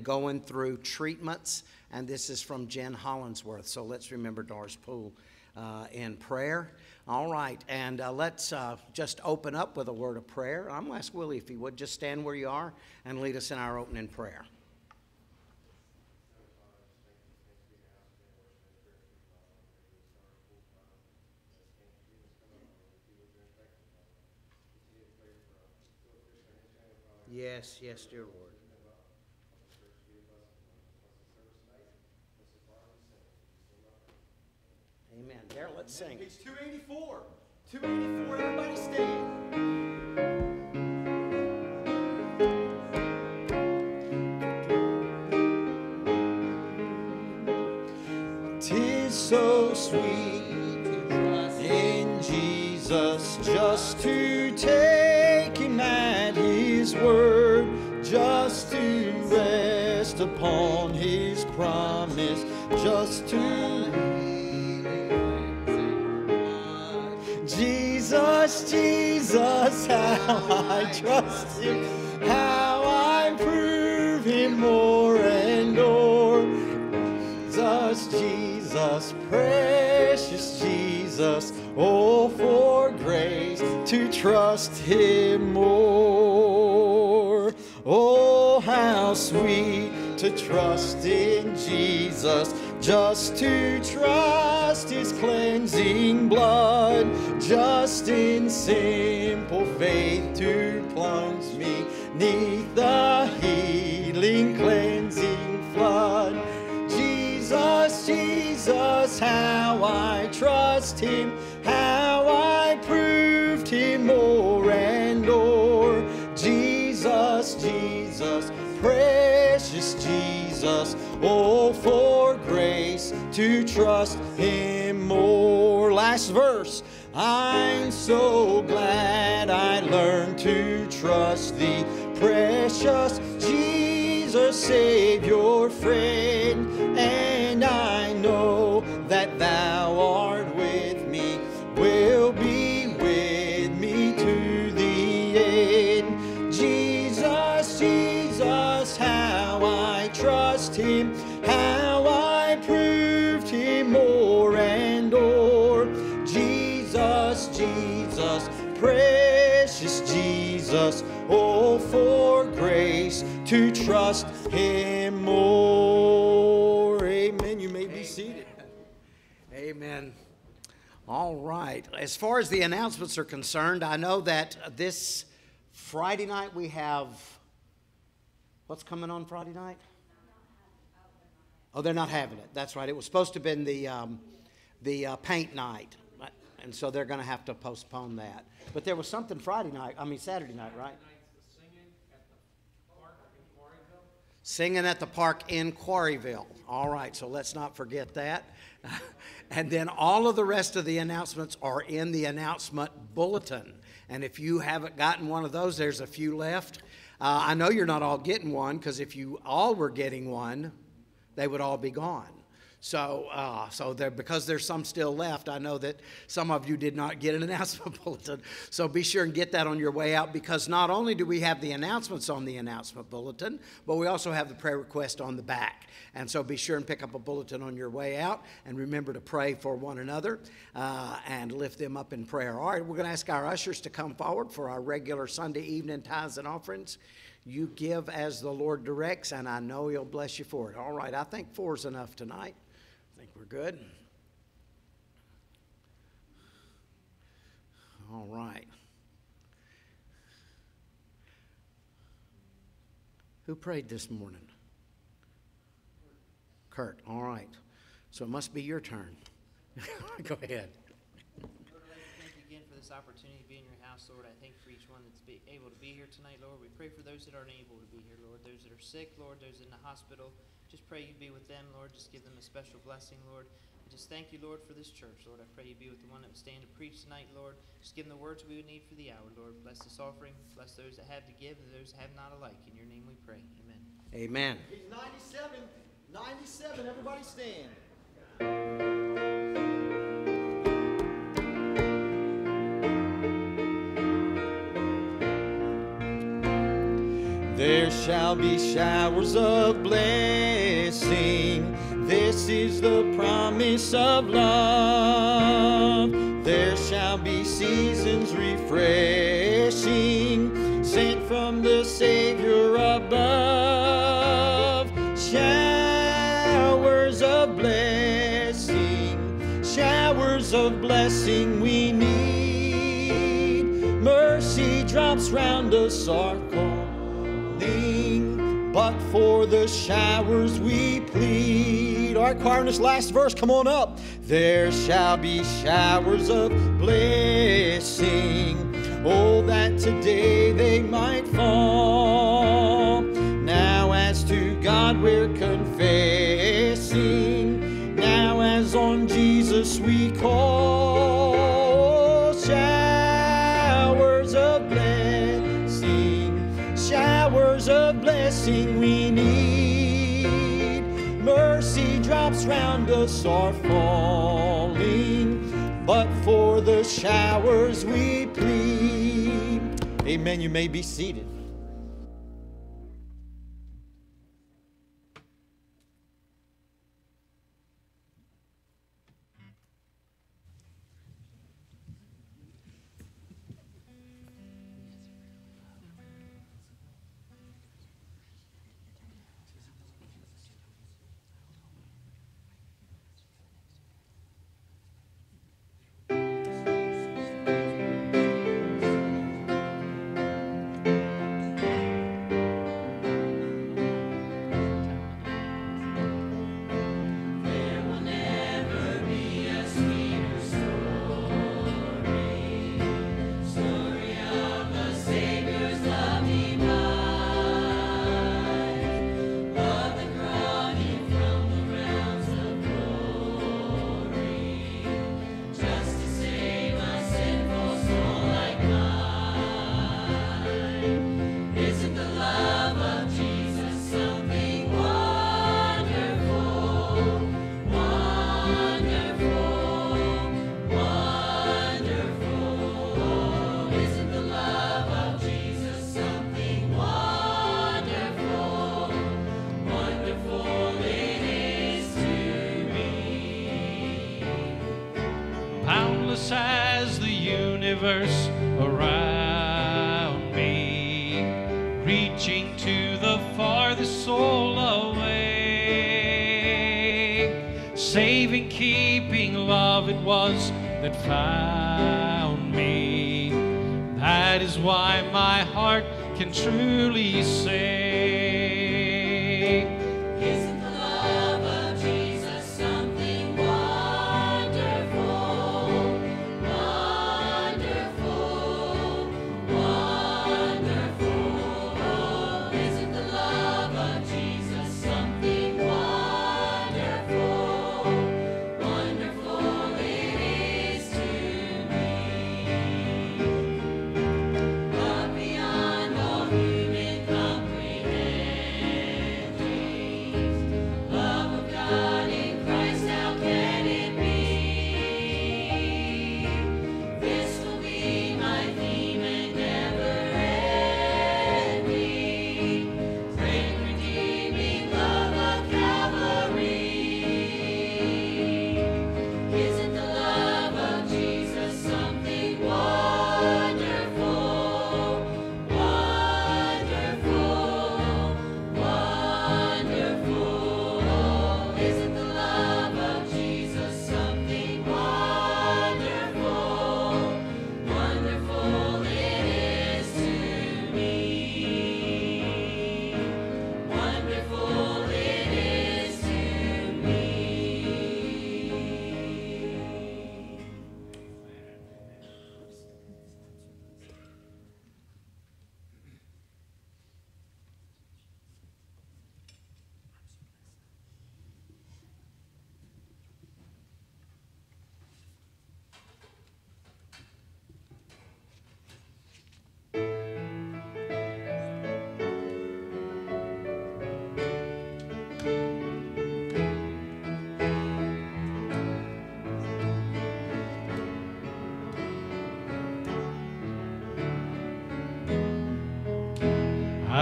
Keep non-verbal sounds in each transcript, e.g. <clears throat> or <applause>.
going through treatments, and this is from Jen Hollinsworth. So let's remember Doris Poole uh, in prayer. All right, and uh, let's uh, just open up with a word of prayer. I'm going to ask Willie if he would just stand where you are and lead us in our opening prayer. Yes, yes, dear Lord. Amen. There, let's sing. Page 284. 284, everybody stand. Tis so sweet in Jesus just to take him at his word, just to rest upon his promise, just to Jesus, Jesus, how I trust him, how I prove him more and more. Jesus, Jesus, precious Jesus, oh, for grace to trust him more. Oh, how sweet to trust in Jesus, just to trust his cleansing blood, just in simple faith to plunge me neath the healing, cleansing flood. Jesus, Jesus, how I trust him, how I proved him more and more. Jesus, Jesus, precious Jesus, oh, for to trust him more. Last verse. I'm so glad I learned to trust thee, precious Jesus, Savior, friend, and I know that thou art All right. As far as the announcements are concerned, I know that this Friday night we have. What's coming on Friday night? Oh, they're not having it. That's right. It was supposed to have been the, um, the uh, paint night, and so they're going to have to postpone that. But there was something Friday night, I mean Saturday night, right? Singing at the park in Quarryville. All right, so let's not forget that. <laughs> and then all of the rest of the announcements are in the announcement bulletin. And if you haven't gotten one of those, there's a few left. Uh, I know you're not all getting one because if you all were getting one, they would all be gone. So, uh, so there, because there's some still left, I know that some of you did not get an <laughs> announcement bulletin. So be sure and get that on your way out because not only do we have the announcements on the announcement bulletin, but we also have the prayer request on the back. And so be sure and pick up a bulletin on your way out and remember to pray for one another uh, and lift them up in prayer. All right, we're going to ask our ushers to come forward for our regular Sunday evening tithes and offerings. You give as the Lord directs, and I know He'll bless you for it. All right, I think four is enough tonight. Think we're good. All right. Who prayed this morning? Kurt. All right. So it must be your turn. <laughs> Go ahead. Lord, thank you again for this opportunity to be in your house, Lord. I thank for each one that's able to be here tonight, Lord. We pray for those that aren't able to be here, Lord. Those that are sick, Lord. Those in the hospital. Just pray you be with them, Lord. Just give them a special blessing, Lord. And just thank you, Lord, for this church, Lord. I pray you be with the one that would stand to preach tonight, Lord. Just give them the words we would need for the hour, Lord. Bless this offering. Bless those that have to give and those that have not alike. In your name we pray. Amen. Amen. Page 97. 97. Everybody stand. There shall be showers of blessing. This is the promise of love. There shall be seasons refreshing, sent from the Savior above. Showers of blessing, showers of blessing we need. Mercy drops round us are for the showers we plead. All right, choir, in this last verse, come on up. There shall be showers of blessing. Oh, that today they might fall. Now, as to God we're confessing. Now, as on Jesus we call. Showers we need. Mercy drops round us are falling, but for the showers we plead. Amen. You may be seated.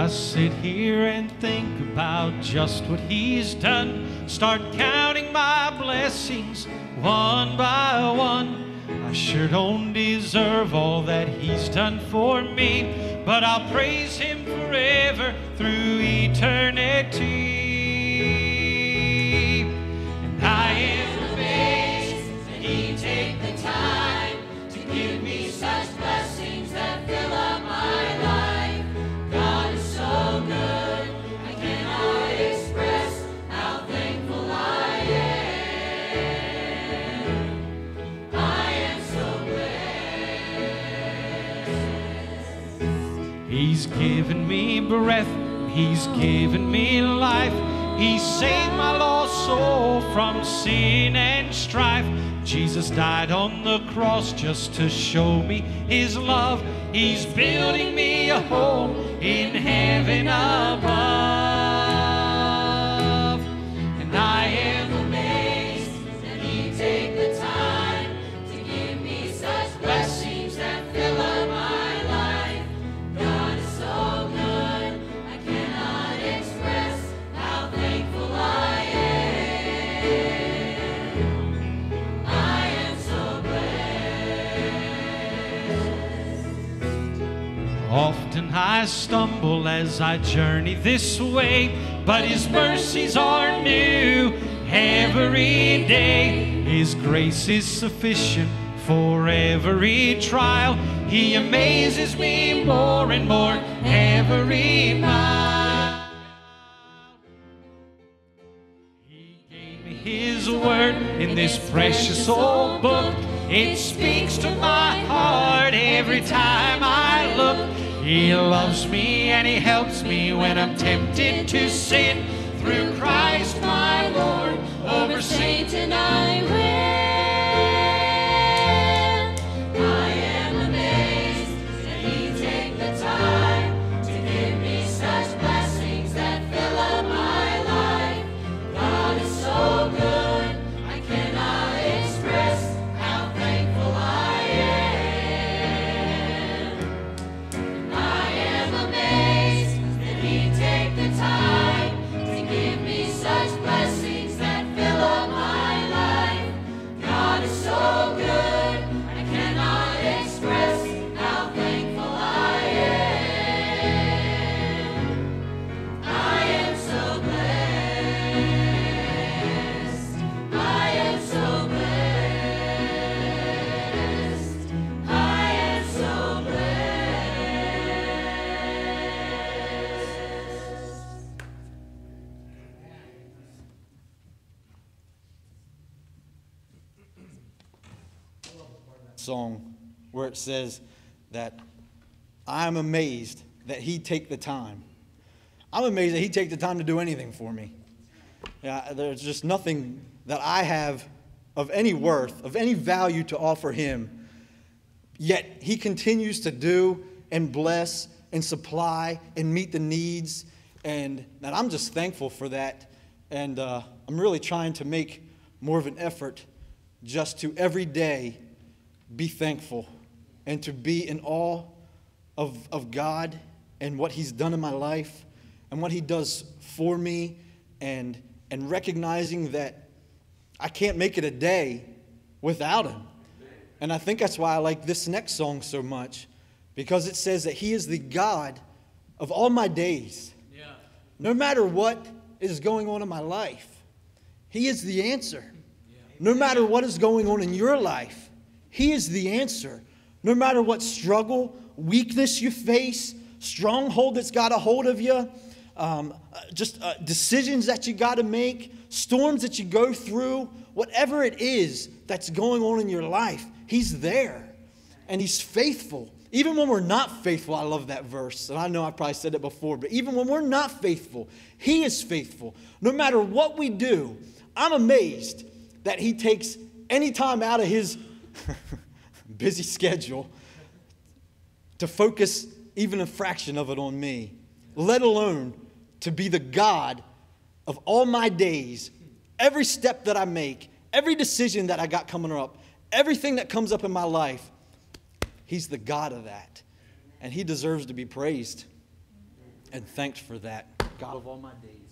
Sit here and think about just what He's done, start counting my blessings one by one. I sure don't deserve all that He's done for me, but I'll praise Him forever through eternity. Breath, He's given me life. He saved my lost soul from sin and strife. Jesus died on the cross just to show me His love. He's building me a home in heaven above. I stumble as I journey this way, but His mercies are new every day. His grace is sufficient for every trial. He amazes me more and more every mile. He gave me His word in this precious old book. It speaks to my heart every time I look. He loves me and He helps me when I'm tempted to sin. Through Christ my Lord, over Satan I win. Song where it says that I'm amazed that he'd take the time. I'm amazed that he'd take the time to do anything for me. Yeah, there's just nothing that I have of any worth, of any value to offer him. Yet he continues to do and bless and supply and meet the needs. And, and I'm just thankful for that. And uh, I'm really trying to make more of an effort just to every day be thankful and to be in awe of, of God and what He's done in my life and what He does for me and, and recognizing that I can't make it a day without Him. And I think that's why I like this next song so much because it says that He is the God of all my days. Yeah. No matter what is going on in my life, He is the answer. Yeah. No matter what is going on in your life, He is the answer. No matter what struggle, weakness you face, stronghold that's got a hold of you, um, just uh, decisions that you got to make, storms that you go through, whatever it is that's going on in your life, He's there and He's faithful. Even when we're not faithful, I love that verse. And I know I probably said it before, but even when we're not faithful, He is faithful. No matter what we do, I'm amazed that He takes any time out of His <laughs> busy schedule to focus even a fraction of it on me, let alone to be the God of all my days, every step that I make, every decision that I got coming up, everything that comes up in my life. He's the God of that. And He deserves to be praised. And thanked for that, God of all my days.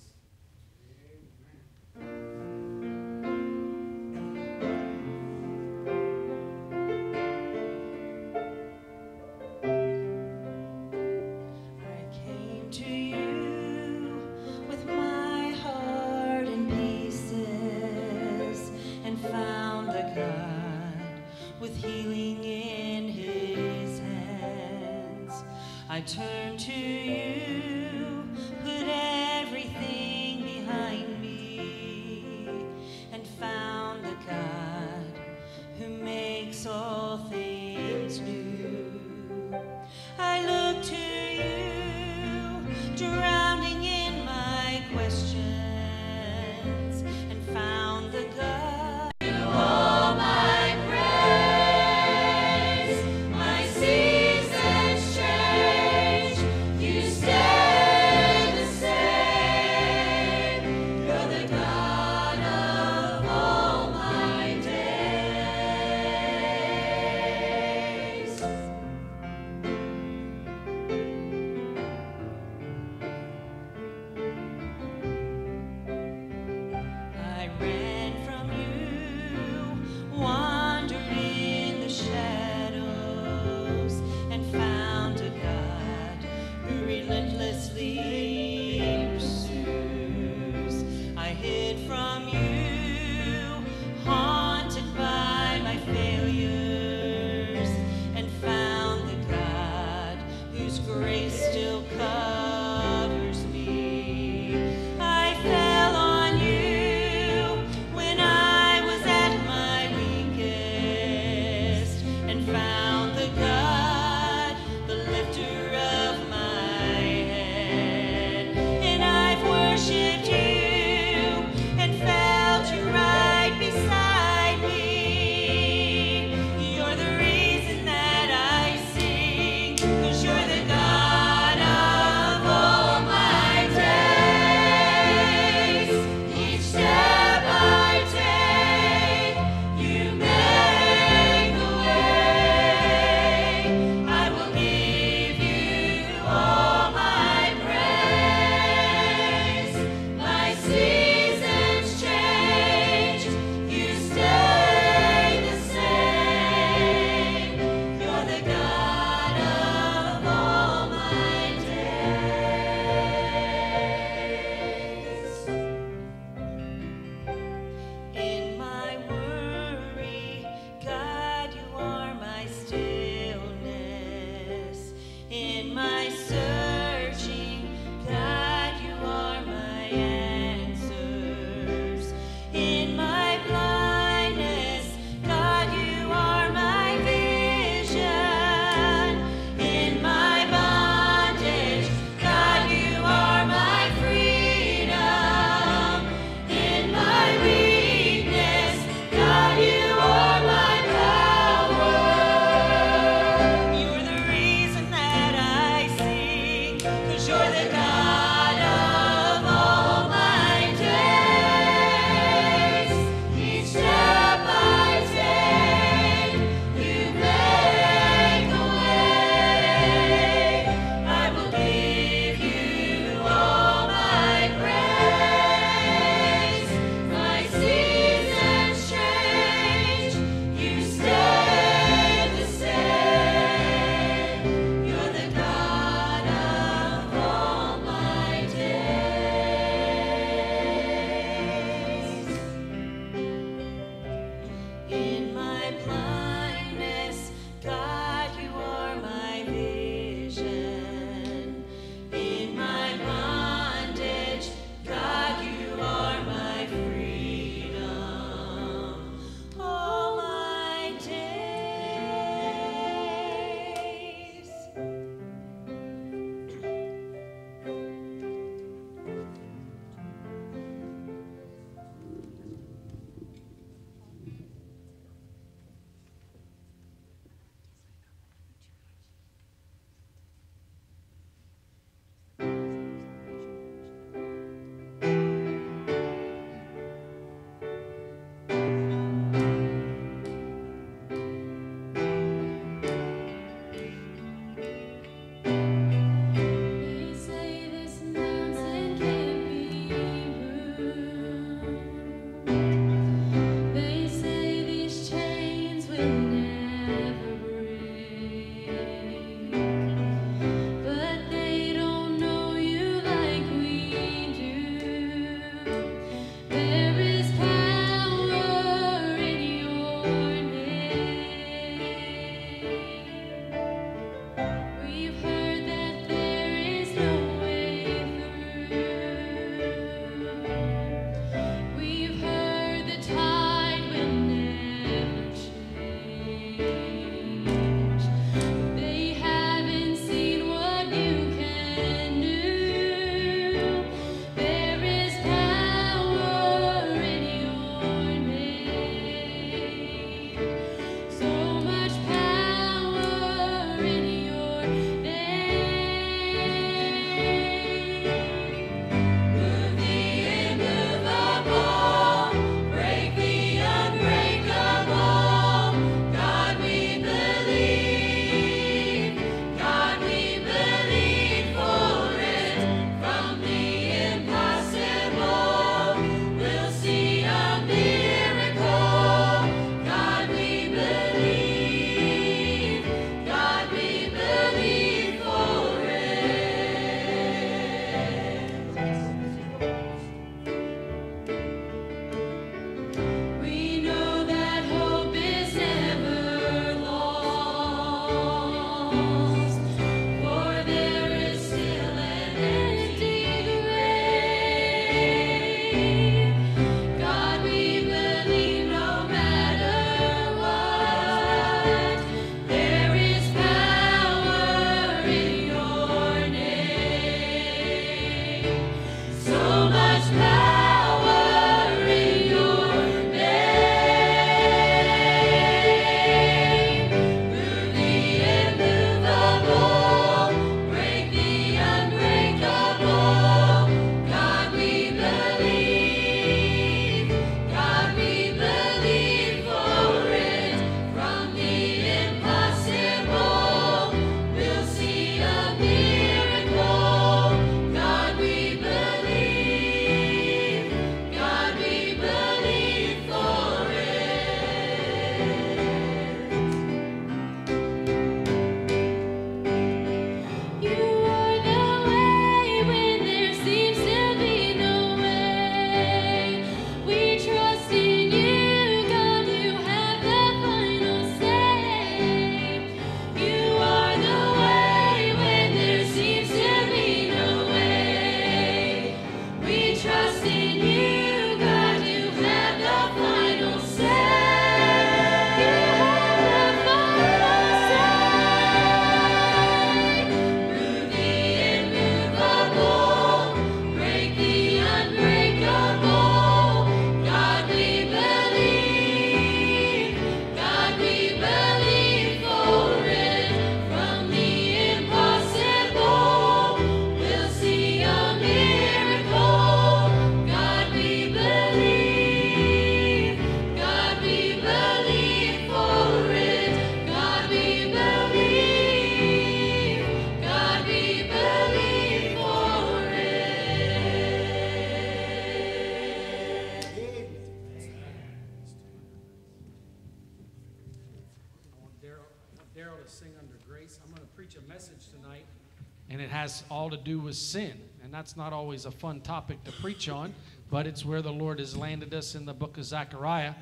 All to do with sin. And that's not always a fun topic to preach on, but it's where the Lord has landed us in the book of Zechariah.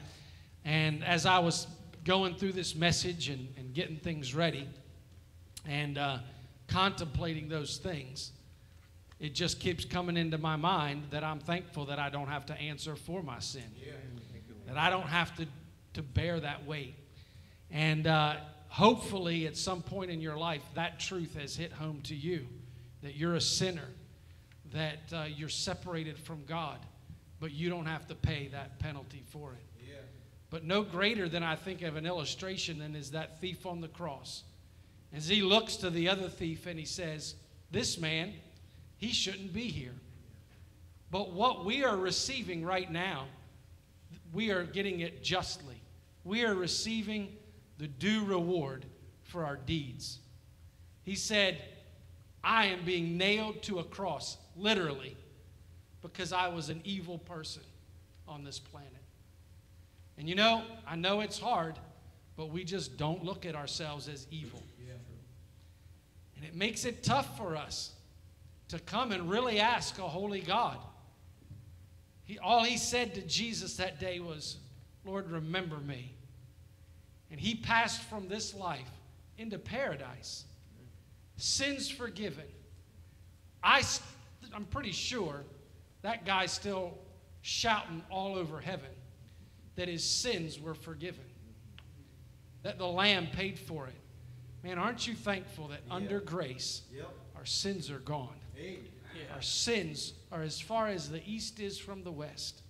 And as I was going through this message and, and getting things ready and uh, contemplating those things, it just keeps coming into my mind that I'm thankful that I don't have to answer for my sin. That I don't have to, to bear that weight. And uh, hopefully, at some point in your life, that truth has hit home to you that you're a sinner, that uh, you're separated from God, but you don't have to pay that penalty for it. But no greater than I think of an illustration than is that thief on the cross. As he looks to the other thief and he says, This man, he shouldn't be here. But what we are receiving right now, we are getting it justly. We are receiving the due reward for our deeds. He said, I am being nailed to a cross, literally, because I was an evil person on this planet. And you know, I know it's hard, but we just don't look at ourselves as evil. And it makes it tough for us to come and really ask a holy God. He, all he said to Jesus that day was, Lord, remember me. And he passed from this life into paradise, sins forgiven. I, I'm pretty sure that guy's still shouting all over heaven that his sins were forgiven, that the Lamb paid for it. Man, aren't you thankful that under grace, our sins are gone? Our sins are as far as the east is from the west.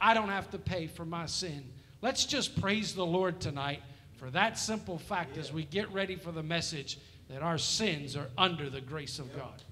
I don't have to pay for my sin. Let's just praise the Lord tonight for that simple fact as we get ready for the message that our sins are under the grace of God.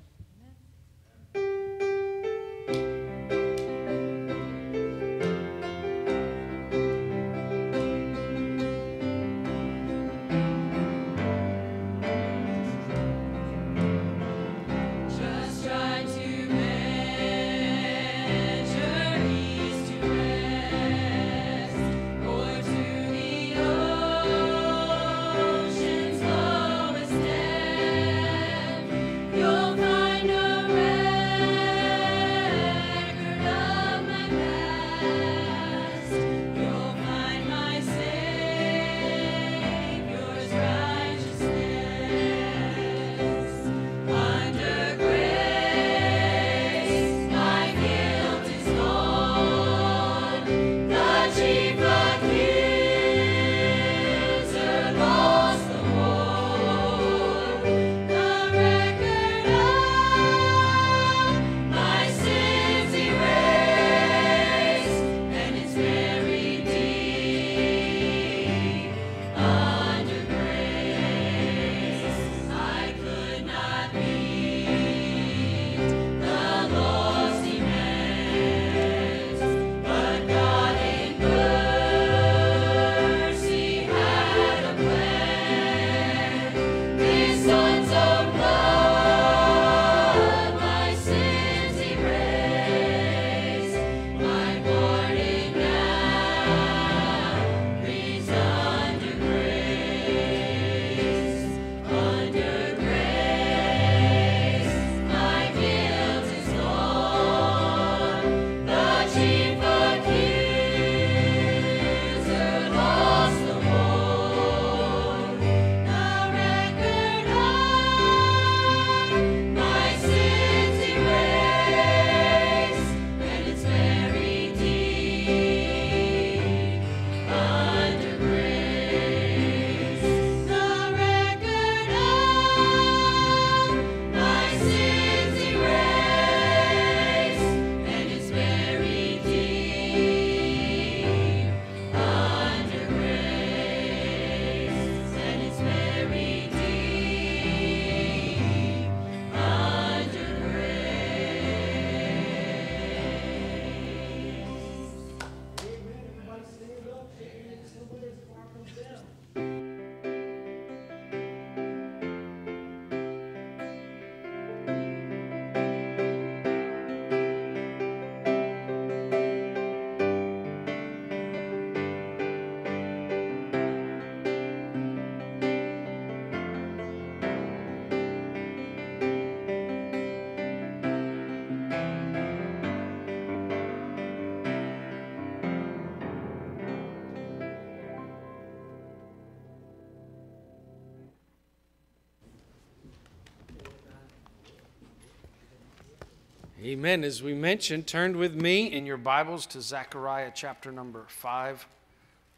Amen. As we mentioned, turn with me in your Bibles to Zechariah chapter number 5.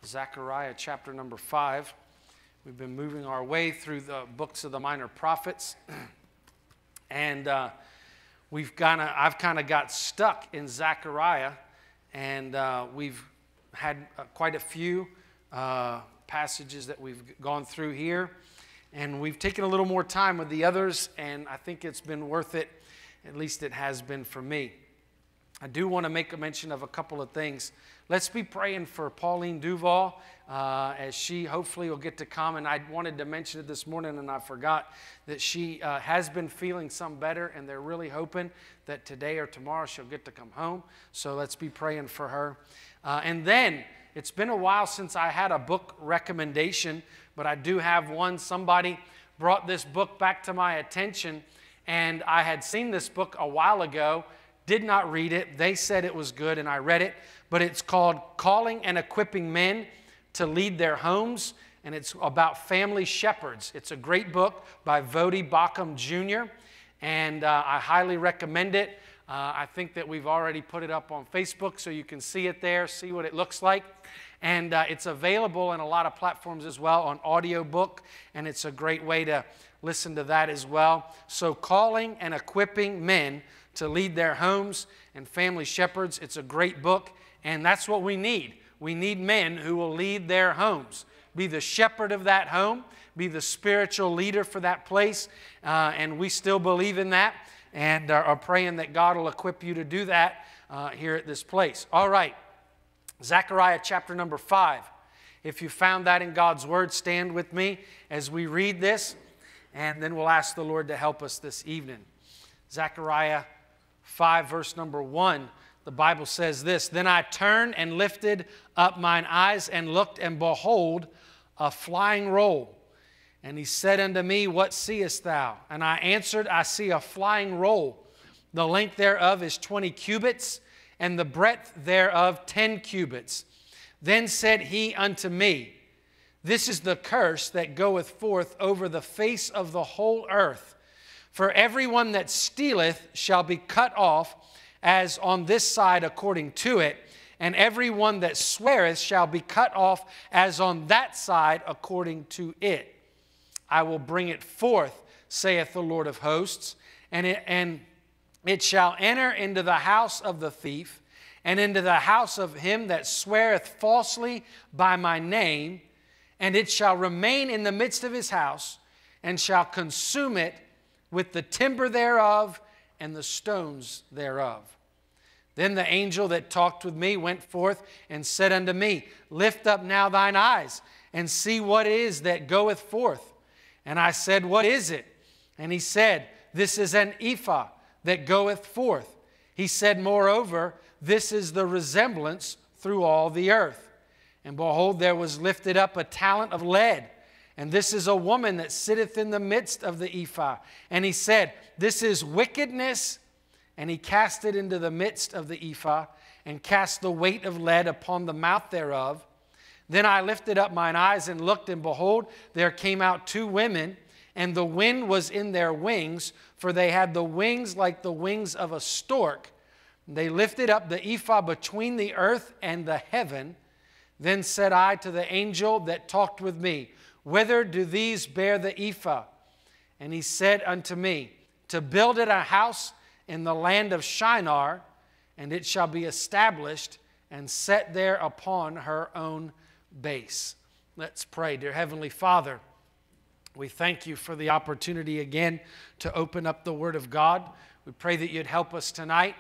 Zechariah chapter number 5. We've been moving our way through the books of the minor prophets. <clears throat> And uh, we've kind of, I've kind of got stuck in Zechariah, and uh, we've had uh, quite a few uh, passages that we've gone through here. And we've taken a little more time with the others, and I think it's been worth it. At least it has been for me. I do want to make a mention of a couple of things. Let's be praying for Pauline Duval uh, as she hopefully will get to come. And I wanted to mention it this morning and I forgot that she uh, has been feeling some better and they're really hoping that today or tomorrow she'll get to come home. So let's be praying for her. Uh, and then it's been a while since I had a book recommendation, but I do have one. Somebody brought this book back to my attention and I had seen this book a while ago did not read it. They said it was good, and I read it. But it's called Calling and Equipping Men to Lead Their Homes, and it's about family shepherds. It's a great book by Voddie Baucham Jr., and uh, I highly recommend it. Uh, I think that we've already put it up on Facebook so you can see it there, see what it looks like. And uh, it's available in a lot of platforms as well on audiobook, and it's a great way to listen to that as well. So, calling and equipping men to lead their homes and family shepherds. It's a great book, and that's what we need. We need men who will lead their homes, be the shepherd of that home, be the spiritual leader for that place, uh, and we still believe in that and are, praying that God will equip you to do that uh, here at this place. All right, Zechariah chapter number five. If you found that in God's Word, stand with me as we read this, and then we'll ask the Lord to help us this evening. Zechariah 5, verse number 1, the Bible says this Then I turned and lifted up mine eyes and looked, and behold, a flying roll. And he said unto me, What seest thou? And I answered, I see a flying roll. The length thereof is 20 cubits, and the breadth thereof 10 cubits. Then said he unto me, This is the curse that goeth forth over the face of the whole earth for everyone that stealeth shall be cut off, as on this side according to it, and everyone that sweareth shall be cut off, as on that side according to it. I will bring it forth, saith the Lord of hosts, and it, and it shall enter into the house of the thief, and into the house of him that sweareth falsely by my name, and it shall remain in the midst of his house, and shall consume it with the timber thereof and the stones thereof. Then the angel that talked with me went forth and said unto me, Lift up now thine eyes and see what it is that goeth forth. And I said, What is it? And he said, This is an ephah that goeth forth. He said, Moreover, this is the resemblance through all the earth. And behold, there was lifted up a talent of lead and this is a woman that sitteth in the midst of the ephah. And he said, This is wickedness. And he cast it into the midst of the ephah, and cast the weight of lead upon the mouth thereof. Then I lifted up mine eyes and looked, and behold, there came out two women, and the wind was in their wings, for they had the wings like the wings of a stork. They lifted up the ephah between the earth and the heaven. Then said I to the angel that talked with me, Whither do these bear the ephah? And he said unto me, To build it a house in the land of Shinar, and it shall be established and set there upon her own base. Let's pray. Dear Heavenly Father, we thank you for the opportunity again to open up the Word of God. We pray that you'd help us tonight.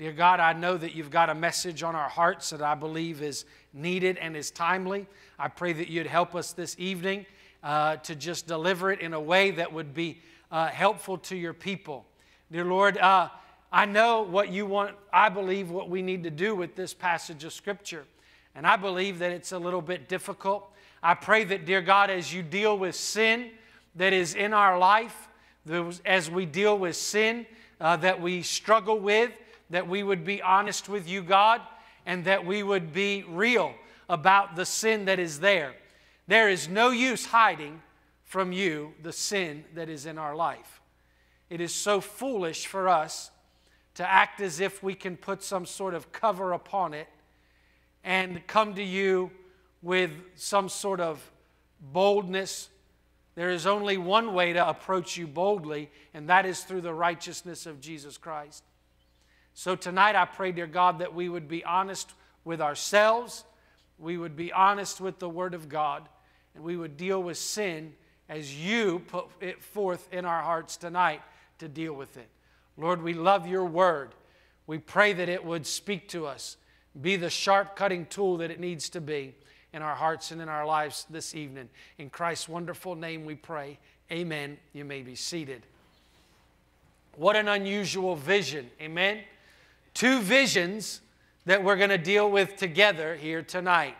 Dear God, I know that you've got a message on our hearts that I believe is needed and is timely. I pray that you'd help us this evening uh, to just deliver it in a way that would be uh, helpful to your people. Dear Lord, uh, I know what you want, I believe what we need to do with this passage of Scripture. And I believe that it's a little bit difficult. I pray that, dear God, as you deal with sin that is in our life, as we deal with sin uh, that we struggle with, that we would be honest with you, God, and that we would be real about the sin that is there. There is no use hiding from you the sin that is in our life. It is so foolish for us to act as if we can put some sort of cover upon it and come to you with some sort of boldness. There is only one way to approach you boldly, and that is through the righteousness of Jesus Christ. So tonight, I pray, dear God, that we would be honest with ourselves, we would be honest with the Word of God, and we would deal with sin as you put it forth in our hearts tonight to deal with it. Lord, we love your Word. We pray that it would speak to us, be the sharp cutting tool that it needs to be in our hearts and in our lives this evening. In Christ's wonderful name we pray. Amen. You may be seated. What an unusual vision. Amen. Two visions that we're going to deal with together here tonight.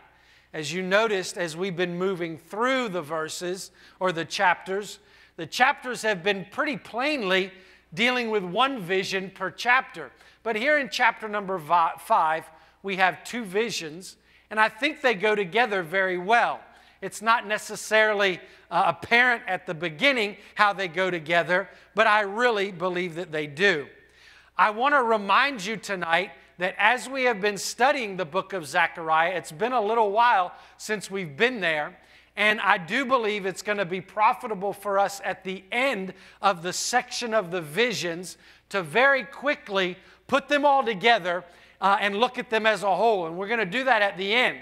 As you noticed, as we've been moving through the verses or the chapters, the chapters have been pretty plainly dealing with one vision per chapter. But here in chapter number five, we have two visions, and I think they go together very well. It's not necessarily uh, apparent at the beginning how they go together, but I really believe that they do. I want to remind you tonight that as we have been studying the book of Zechariah, it's been a little while since we've been there. And I do believe it's going to be profitable for us at the end of the section of the visions to very quickly put them all together uh, and look at them as a whole. And we're going to do that at the end.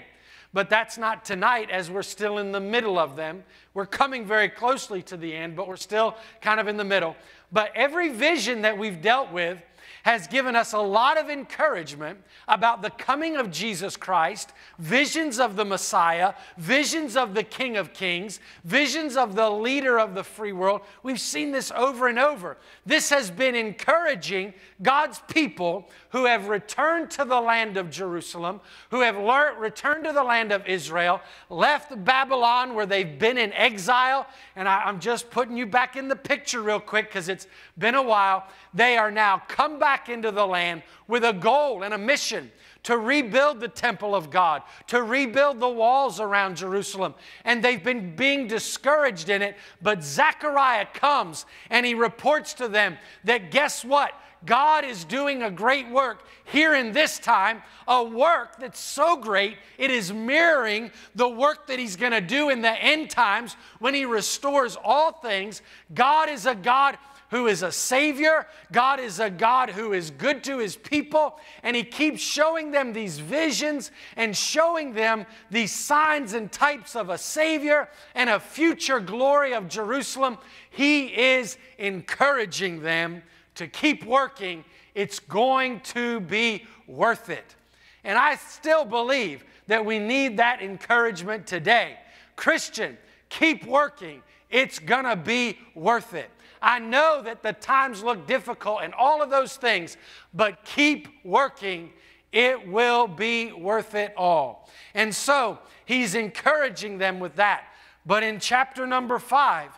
But that's not tonight as we're still in the middle of them. We're coming very closely to the end, but we're still kind of in the middle. But every vision that we've dealt with has given us a lot of encouragement about the coming of Jesus Christ, visions of the Messiah, visions of the King of Kings, visions of the leader of the free world. We've seen this over and over. This has been encouraging God's people who have returned to the land of Jerusalem, who have learned, returned to the land of Israel, left Babylon where they've been in exile. And I, I'm just putting you back in the picture real quick because it's been a while. They are now come back into the land with a goal and a mission to rebuild the temple of God, to rebuild the walls around Jerusalem. And they've been being discouraged in it. But Zechariah comes and he reports to them that guess what? God is doing a great work here in this time, a work that's so great, it is mirroring the work that He's going to do in the end times when He restores all things. God is a God who is a Savior. God is a God who is good to His people. And He keeps showing them these visions and showing them these signs and types of a Savior and a future glory of Jerusalem. He is encouraging them to keep working, it's going to be worth it. And I still believe that we need that encouragement today. Christian, keep working. It's going to be worth it. I know that the times look difficult and all of those things, but keep working. It will be worth it all. And so he's encouraging them with that. But in chapter number five,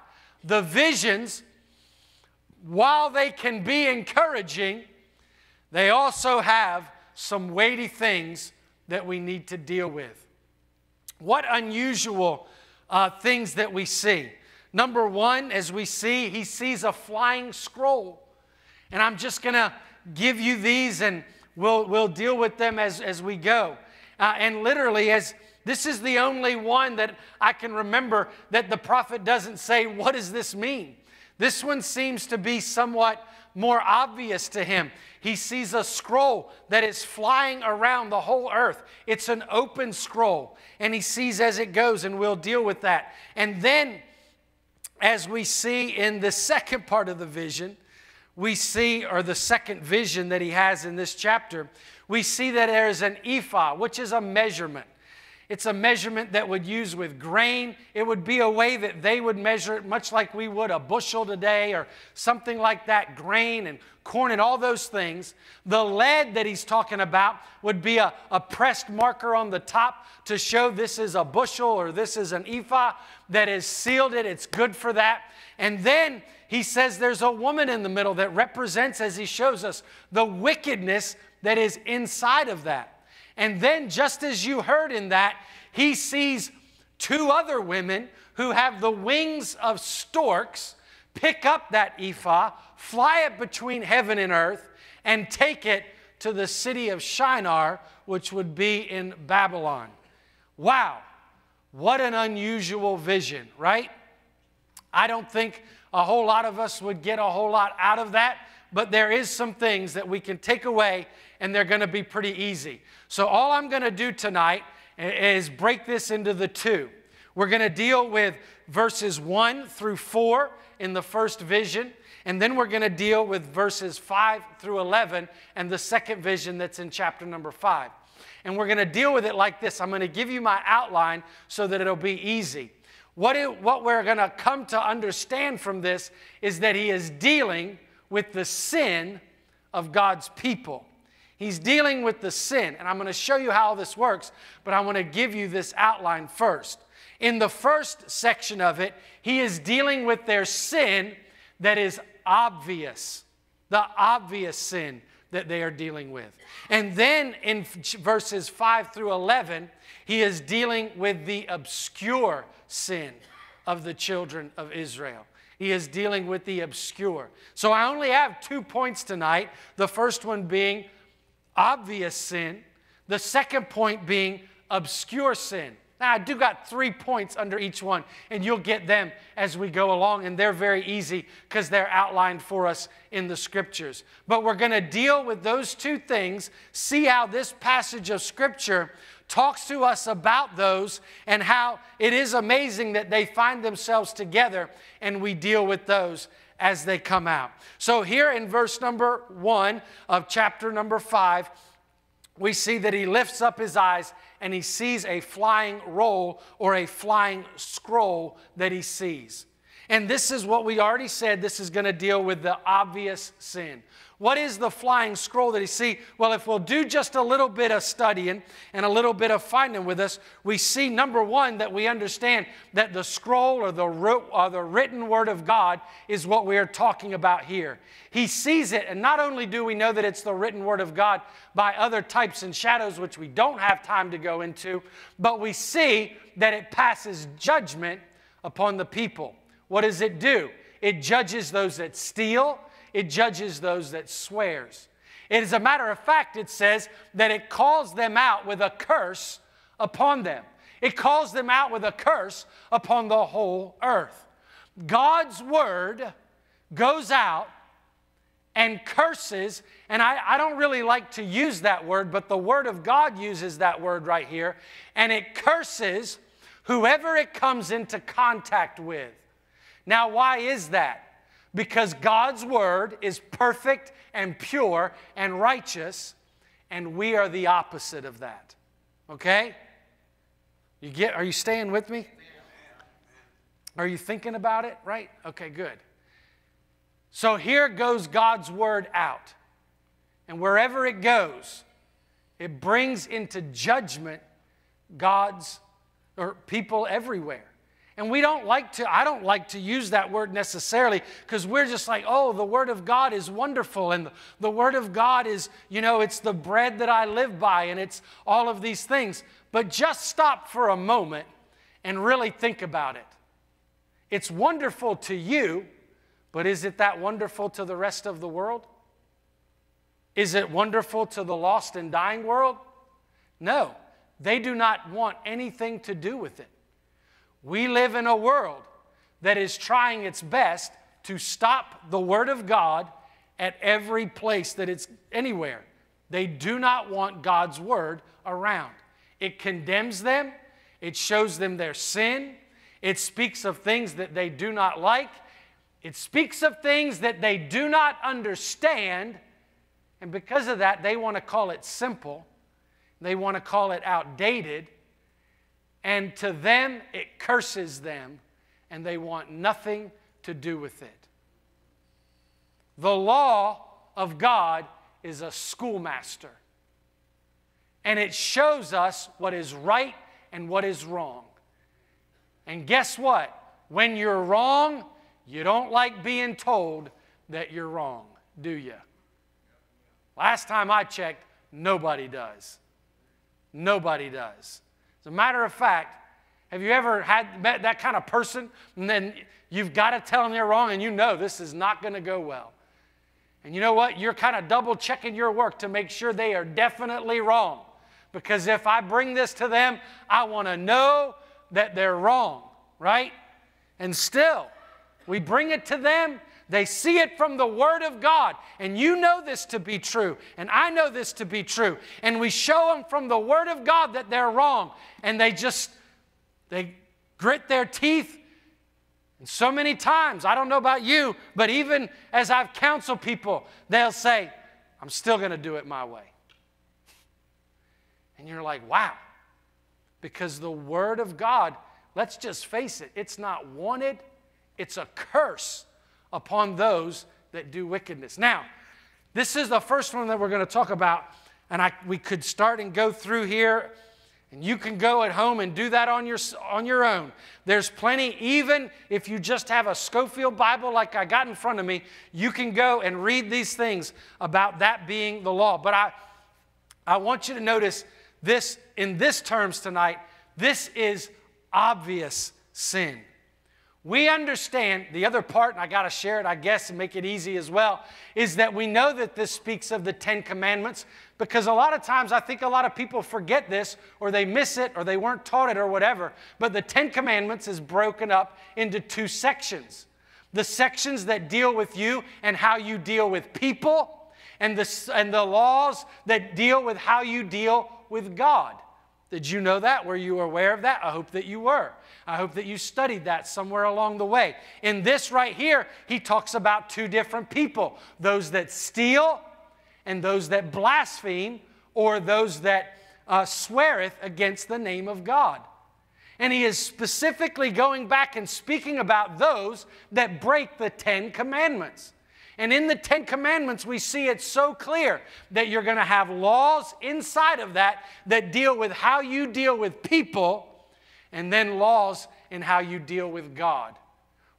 the visions while they can be encouraging, they also have some weighty things that we need to deal with. What unusual uh, things that we see. Number one, as we see, he sees a flying scroll. And I'm just going to give you these and we'll, we'll deal with them as, as we go. Uh, and literally, as this is the only one that I can remember that the prophet doesn't say, What does this mean? This one seems to be somewhat more obvious to him. He sees a scroll that is flying around the whole earth. It's an open scroll, and he sees as it goes, and we'll deal with that. And then, as we see in the second part of the vision, we see, or the second vision that he has in this chapter, we see that there is an ephah, which is a measurement. It's a measurement that would use with grain. It would be a way that they would measure it, much like we would a bushel today or something like that, grain and corn and all those things. The lead that he's talking about would be a, a pressed marker on the top to show this is a bushel or this is an ephah that has sealed it. It's good for that. And then he says there's a woman in the middle that represents, as he shows us, the wickedness that is inside of that. And then, just as you heard in that, he sees two other women who have the wings of storks pick up that ephah, fly it between heaven and earth, and take it to the city of Shinar, which would be in Babylon. Wow, what an unusual vision, right? I don't think a whole lot of us would get a whole lot out of that, but there is some things that we can take away and they're going to be pretty easy. So all I'm going to do tonight is break this into the two. We're going to deal with verses 1 through 4 in the first vision, and then we're going to deal with verses 5 through 11 and the second vision that's in chapter number 5. And we're going to deal with it like this. I'm going to give you my outline so that it'll be easy. What, it, what we're going to come to understand from this is that he is dealing with the sin of God's people. He's dealing with the sin, and I'm going to show you how this works, but I want to give you this outline first. In the first section of it, he is dealing with their sin that is obvious, the obvious sin that they are dealing with. And then in verses 5 through 11, he is dealing with the obscure sin of the children of Israel. He is dealing with the obscure. So I only have two points tonight. The first one being obvious sin, the second point being obscure sin. Now, I do got three points under each one, and you'll get them as we go along, and they're very easy because they're outlined for us in the scriptures. But we're going to deal with those two things, see how this passage of scripture talks to us about those, and how it is amazing that they find themselves together and we deal with those as they come out. So, here in verse number one of chapter number five, we see that he lifts up his eyes and he sees a flying roll or a flying scroll that he sees. And this is what we already said this is going to deal with the obvious sin. What is the flying scroll that he see? Well, if we'll do just a little bit of studying and a little bit of finding with us, we see number one that we understand that the scroll or the, or the written word of God is what we are talking about here. He sees it, and not only do we know that it's the written word of God by other types and shadows, which we don't have time to go into, but we see that it passes judgment upon the people. What does it do? It judges those that steal it judges those that swears. It is a matter of fact, it says that it calls them out with a curse upon them. It calls them out with a curse upon the whole earth. God's word goes out and curses, and I, I, don't really like to use that word, but the word of God uses that word right here, and it curses whoever it comes into contact with. Now, why is that? Because God's word is perfect and pure and righteous, and we are the opposite of that. Okay? You get are you staying with me? Are you thinking about it? Right? Okay, good. So here goes God's word out. And wherever it goes, it brings into judgment God's or people everywhere. And we don't like to, I don't like to use that word necessarily because we're just like, oh, the Word of God is wonderful. And the, Word of God is, you know, it's the bread that I live by and it's all of these things. But just stop for a moment and really think about it. It's wonderful to you, but is it that wonderful to the rest of the world? Is it wonderful to the lost and dying world? No, they do not want anything to do with it. We live in a world that is trying its best to stop the Word of God at every place that it's anywhere. They do not want God's Word around. It condemns them, it shows them their sin, it speaks of things that they do not like, it speaks of things that they do not understand, and because of that, they want to call it simple, they want to call it outdated and to them it curses them, and they want nothing to do with it. The law of God is a schoolmaster, and it shows us what is right and what is wrong. And guess what? When you're wrong, you don't like being told that you're wrong, do you? Last time I checked, nobody does. Nobody does. As a matter of fact, have you ever had met that kind of person and then you've got to tell them they're wrong and you know this is not going to go well? And you know what? You're kind of double checking your work to make sure they are definitely wrong. Because if I bring this to them, I want to know that they're wrong, right? And still, we bring it to them. They see it from the Word of God. And you know this to be true. And I know this to be true. And we show them from the Word of God that they're wrong. And they just, they grit their teeth. And so many times, I don't know about you, but even as I've counseled people, they'll say, I'm still going to do it my way. And you're like, wow. Because the Word of God, let's just face it, it's not wanted, it's a curse upon those that do wickedness. Now, this is the first one that we're going to talk about, and I, we could start and go through here, and you can go at home and do that on your, on your own. There's plenty, even if you just have a Scofield Bible like I got in front of me, you can go and read these things about that being the law. But I, I want you to notice this in this terms tonight. This is obvious sin. We understand the other part, and I got to share it, I guess, and make it easy as well, is that we know that this speaks of the Ten Commandments because a lot of times I think a lot of people forget this or they miss it or they weren't taught it or whatever. But the Ten Commandments is broken up into two sections the sections that deal with you and how you deal with people, and the, and the laws that deal with how you deal with God. Did you know that? Were you aware of that? I hope that you were. I hope that you studied that somewhere along the way. In this right here, he talks about two different people those that steal and those that blaspheme, or those that uh, sweareth against the name of God. And he is specifically going back and speaking about those that break the Ten Commandments. And in the Ten Commandments, we see it so clear that you're going to have laws inside of that that deal with how you deal with people, and then laws in how you deal with God.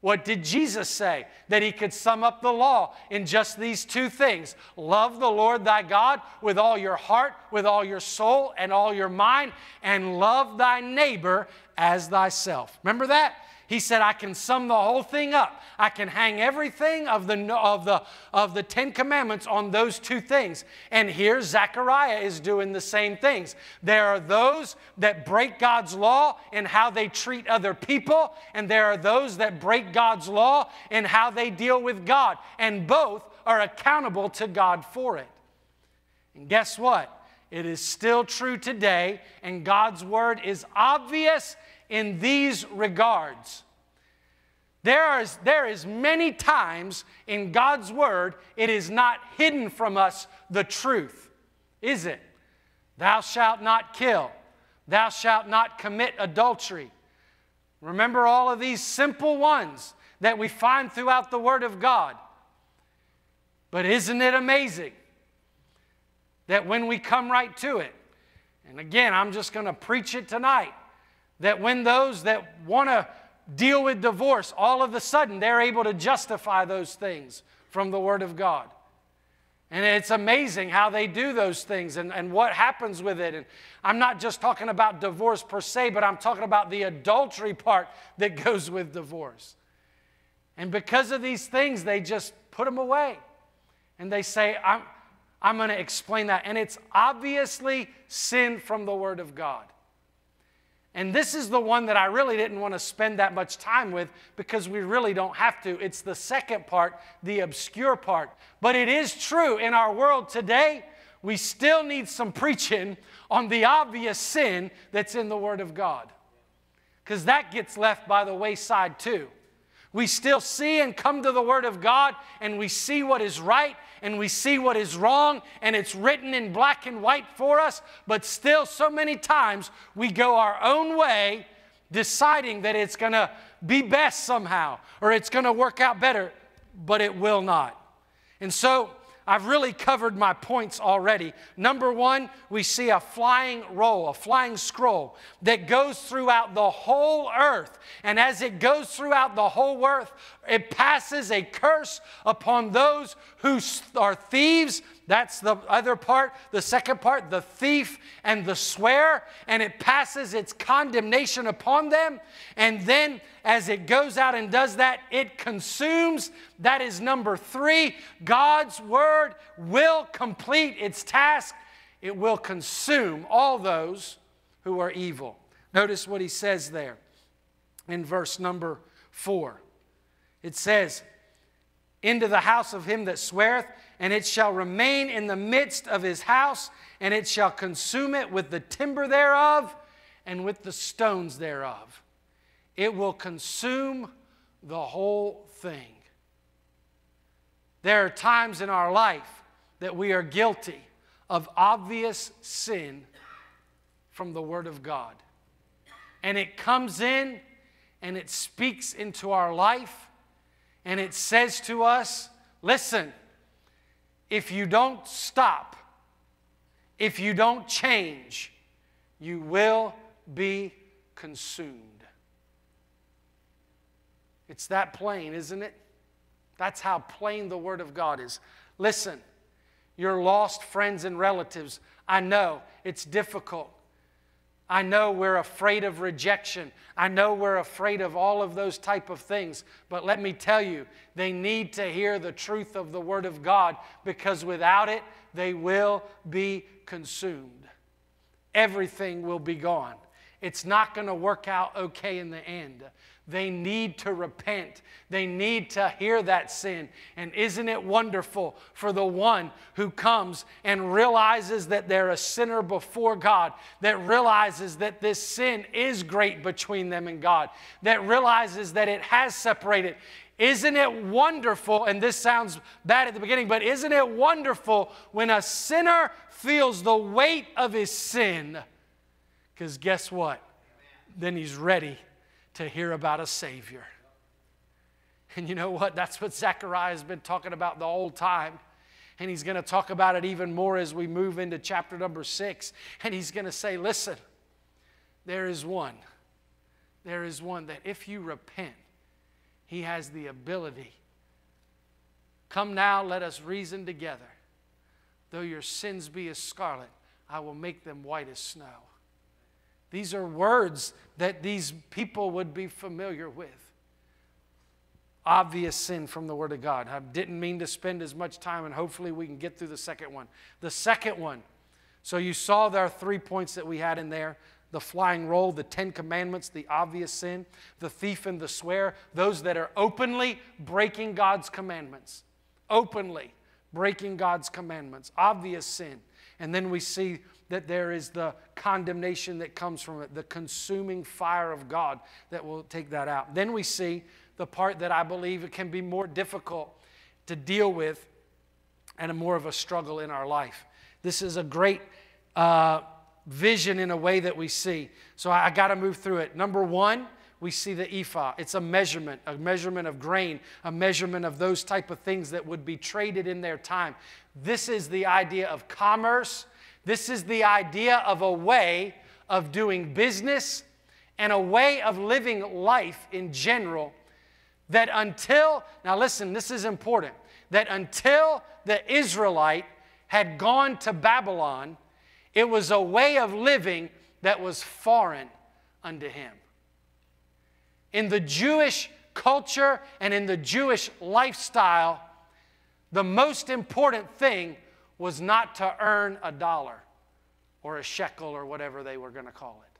What did Jesus say? That he could sum up the law in just these two things love the Lord thy God with all your heart, with all your soul, and all your mind, and love thy neighbor as thyself. Remember that? He said, I can sum the whole thing up. I can hang everything of the, of, the, of the Ten Commandments on those two things. And here Zechariah is doing the same things. There are those that break God's law in how they treat other people, and there are those that break God's law in how they deal with God. And both are accountable to God for it. And guess what? It is still true today, and God's word is obvious in these regards. There is, there is many times in God's word it is not hidden from us the truth, is it? Thou shalt not kill. Thou shalt not commit adultery. Remember all of these simple ones that we find throughout the Word of God. But isn't it amazing that when we come right to it, and again, I'm just going to preach it tonight, that when those that want to deal with divorce, all of a sudden they're able to justify those things from the Word of God. And it's amazing how they do those things and, and what happens with it. And I'm not just talking about divorce per se, but I'm talking about the adultery part that <laughs> goes with divorce. And because of these things, they just put them away. And they say, I'm, I'm going to explain that. And it's obviously sin from the Word of God. And this is the one that I really didn't want to spend that much time with because we really don't have to. It's the second part, the obscure part. But it is true in our world today, we still need some preaching on the obvious sin that's in the Word of God. Because that gets left by the wayside too. We still see and come to the Word of God and we see what is right and we see what is wrong and it's written in black and white for us, but still, so many times we go our own way, deciding that it's going to be best somehow or it's going to work out better, but it will not. And so, I've really covered my points already. Number one, we see a flying roll, a flying scroll that goes throughout the whole earth. And as it goes throughout the whole earth, it passes a curse upon those who are thieves That's the other part. The second part, the thief and the swear, and it passes its condemnation upon them. And then, as it goes out and does that, it consumes. That is number three. God's word will complete its task, it will consume all those who are evil. Notice what he says there in verse number four. It says, Into the house of him that sweareth, and it shall remain in the midst of his house, and it shall consume it with the timber thereof and with the stones thereof. It will consume the whole thing. There are times in our life that we are guilty of obvious sin from the Word of God. And it comes in and it speaks into our life and it says to us, listen, if you don't stop, if you don't change, you will be consumed. It's that plain, isn't it? That's how plain the Word of God is. Listen, your lost friends and relatives, I know it's difficult. I know we're afraid of rejection. I know we're afraid of all of those type of things. But let me tell you, they need to hear the truth of the Word of God because without it, they will be consumed. Everything will be gone. It's not going to work out okay in the end. They need to repent. They need to hear that sin. And isn't it wonderful for the one who comes and realizes that they're a sinner before God, that realizes that this sin is great between them and God, that realizes that it has separated? Isn't it wonderful? And this sounds bad at the beginning, but isn't it wonderful when a sinner feels the weight of his sin? Because guess what? Then he's ready to hear about a Savior. And you know what? That's what Zechariah has been talking about the whole time. And he's going to talk about it even more as we move into chapter number six. And he's going to say, listen, there is one. There is one that if you repent, he has the ability. Come now, let us reason together. Though your sins be as scarlet, I will make them white as snow. These are words that these people would be familiar with. Obvious sin from the Word of God. I didn't mean to spend as much time, and hopefully we can get through the second one. The second one. So you saw there are three points that we had in there the flying roll, the Ten Commandments, the obvious sin, the thief and the swear, those that are openly breaking God's commandments. Openly breaking God's commandments. Obvious sin. And then we see that there is the condemnation that comes from it, the consuming fire of God that will take that out. Then we see the part that I believe it can be more difficult to deal with and a more of a struggle in our life. This is a great uh, vision in a way that we see. So I, I got to move through it. Number one, we see the ephah. It's a measurement, a measurement of grain, a measurement of those type of things that would be traded in their time. This is the idea of commerce this is the idea of a way of doing business and a way of living life in general that until, now listen, this is important, that until the Israelite had gone to Babylon, it was a way of living that was foreign unto him. In the Jewish culture and in the Jewish lifestyle, the most important thing was not to earn a dollar or a shekel or whatever they were going to call it.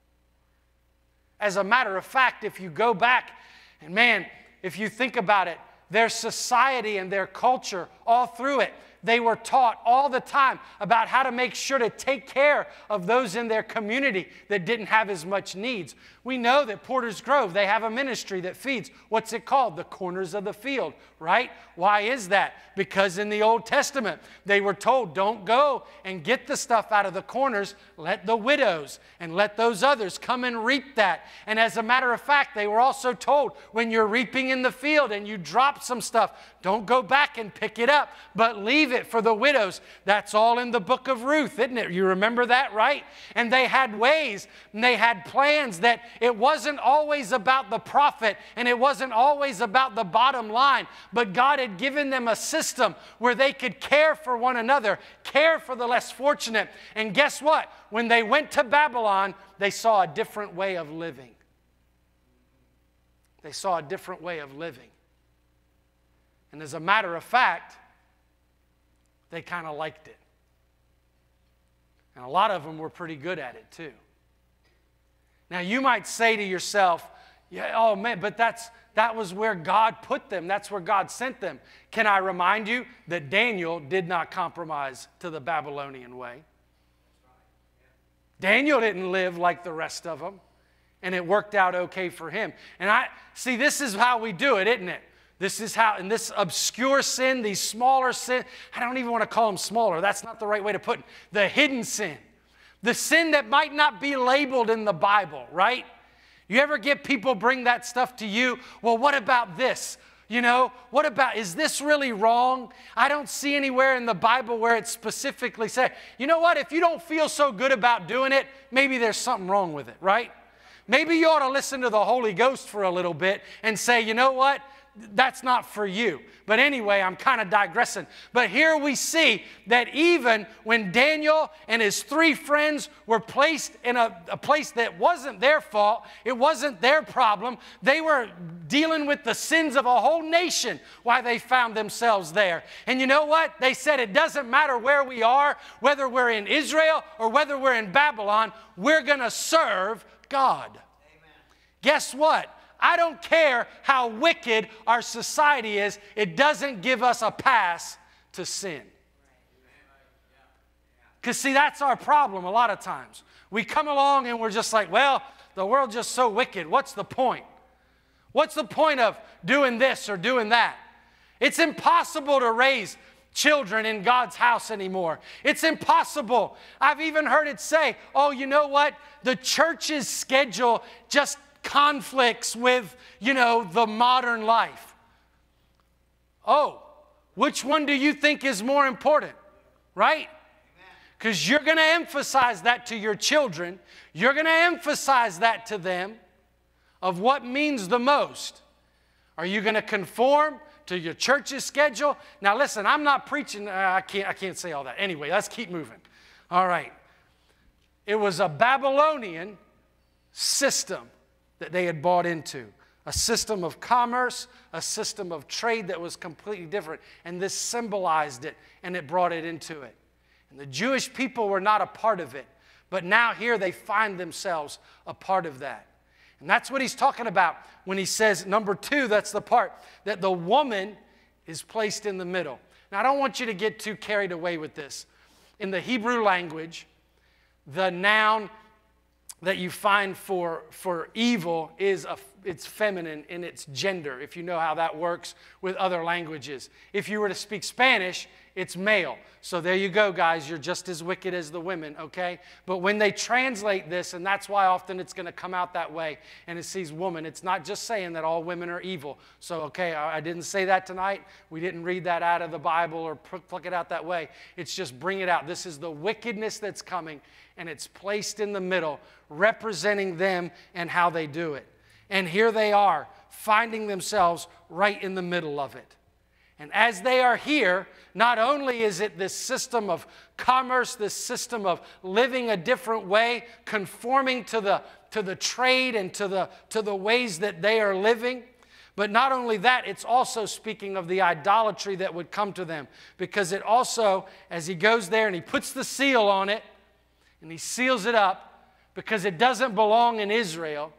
As a matter of fact, if you go back, and man, if you think about it, their society and their culture, all through it, they were taught all the time about how to make sure to take care of those in their community that didn't have as much needs. We know that Porter's Grove, they have a ministry that feeds, what's it called? The corners of the field, right? Why is that? Because in the Old Testament, they were told, don't go and get the stuff out of the corners, let the widows and let those others come and reap that. And as a matter of fact, they were also told, when you're reaping in the field and you drop some stuff, don't go back and pick it up, but leave it for the widows. That's all in the book of Ruth, isn't it? You remember that, right? And they had ways and they had plans that it wasn't always about the profit and it wasn't always about the bottom line, but God had given them a system where they could care for one another, care for the less fortunate. And guess what? When they went to Babylon, they saw a different way of living. They saw a different way of living. And as a matter of fact, they kind of liked it. And a lot of them were pretty good at it too. Now you might say to yourself, yeah, oh man, but that's that was where God put them. That's where God sent them. Can I remind you that Daniel did not compromise to the Babylonian way? Daniel didn't live like the rest of them, and it worked out okay for him. And I see this is how we do it, isn't it? This is how, in this obscure sin, these smaller sin, I don't even want to call them smaller. That's not the right way to put it. The hidden sin. The sin that might not be labeled in the Bible, right? You ever get people bring that stuff to you? Well, what about this? You know, what about, is this really wrong? I don't see anywhere in the Bible where it specifically said, you know what, if you don't feel so good about doing it, maybe there's something wrong with it, right? Maybe you ought to listen to the Holy Ghost for a little bit and say, you know what, that's not for you. But anyway, I'm kind of digressing. But here we see that even when Daniel and his three friends were placed in a, a, place that wasn't their fault, it wasn't their problem, they were dealing with the sins of a whole nation why they found themselves there. And you know what? They said it doesn't matter where we are, whether we're in Israel or whether we're in Babylon, we're going to serve God. Amen. Guess what? I don't care how wicked our society is, it doesn't give us a pass to sin. Because, see, that's our problem a lot of times. We come along and we're just like, well, the world's just so wicked. What's the point? What's the point of doing this or doing that? It's impossible to raise children in God's house anymore. It's impossible. I've even heard it say, oh, you know what? The church's schedule just conflicts with, you know, the modern life. Oh, which one do you think is more important? Right? Because you're going to emphasize that to your children. You're going to emphasize that to them of what means the most. Are you going to conform to your church's schedule? Now, listen, I'm not preaching. Uh, I, can't, I can't say all that. Anyway, let's keep moving. All right. It was a Babylonian system that they had bought into a system of commerce, a system of trade that was completely different. And this symbolized it and it brought it into it. And the Jewish people were not a part of it. But now here they find themselves a part of that. And that's what he's talking about when he says, number two, that's the part that the woman is placed in the middle. Now, I don't want you to get too carried away with this. In the Hebrew language, the noun that you find for, for evil is a, it's feminine in its gender, if you know how that works with other languages. If you were to speak Spanish, it's male. So there you go, guys. You're just as wicked as the women, okay? But when they translate this, and that's why often it's going to come out that way, and it sees woman, it's not just saying that all women are evil. So, okay, I, I didn't say that tonight. We didn't read that out of the Bible or pluck it out that way. It's just bring it out. This is the wickedness that's coming, and it's placed in the middle, representing them and how they do it. And here they are, finding themselves right in the middle of it. And as they are here, not only is it this system of commerce, this system of living a different way, conforming to the, to the trade and to the, to the ways that they are living, but not only that, it's also speaking of the idolatry that would come to them. Because it also, as he goes there and he puts the seal on it and he seals it up because it doesn't belong in Israel,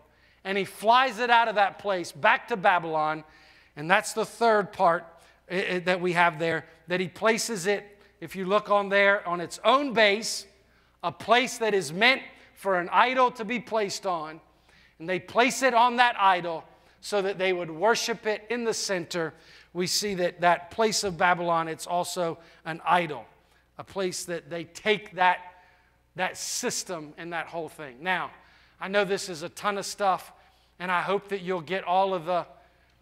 and he flies it out of that place back to Babylon. And that's the third part eh, eh, that we have there, that he places it, if you look on there, on its own base, a place that is meant for an idol to be placed on. And they place it on that idol so that they would worship it in the center. We see that that place of Babylon, it's also an idol, a place that they take that, that system and that whole thing. Now, I know this is a ton of stuff, and I hope that you'll get all of the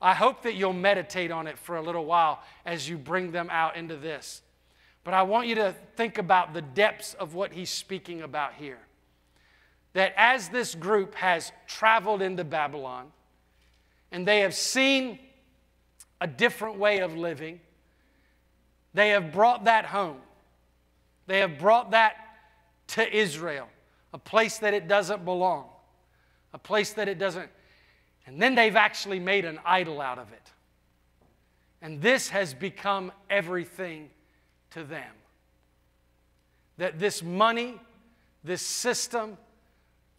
I hope that you'll meditate on it for a little while as you bring them out into this. But I want you to think about the depths of what he's speaking about here. That as this group has traveled into Babylon and they have seen a different way of living, they have brought that home. They have brought that to Israel, a place that it doesn't belong, a place that it doesn't. And then they've actually made an idol out of it. And this has become everything to them. That this money, this system,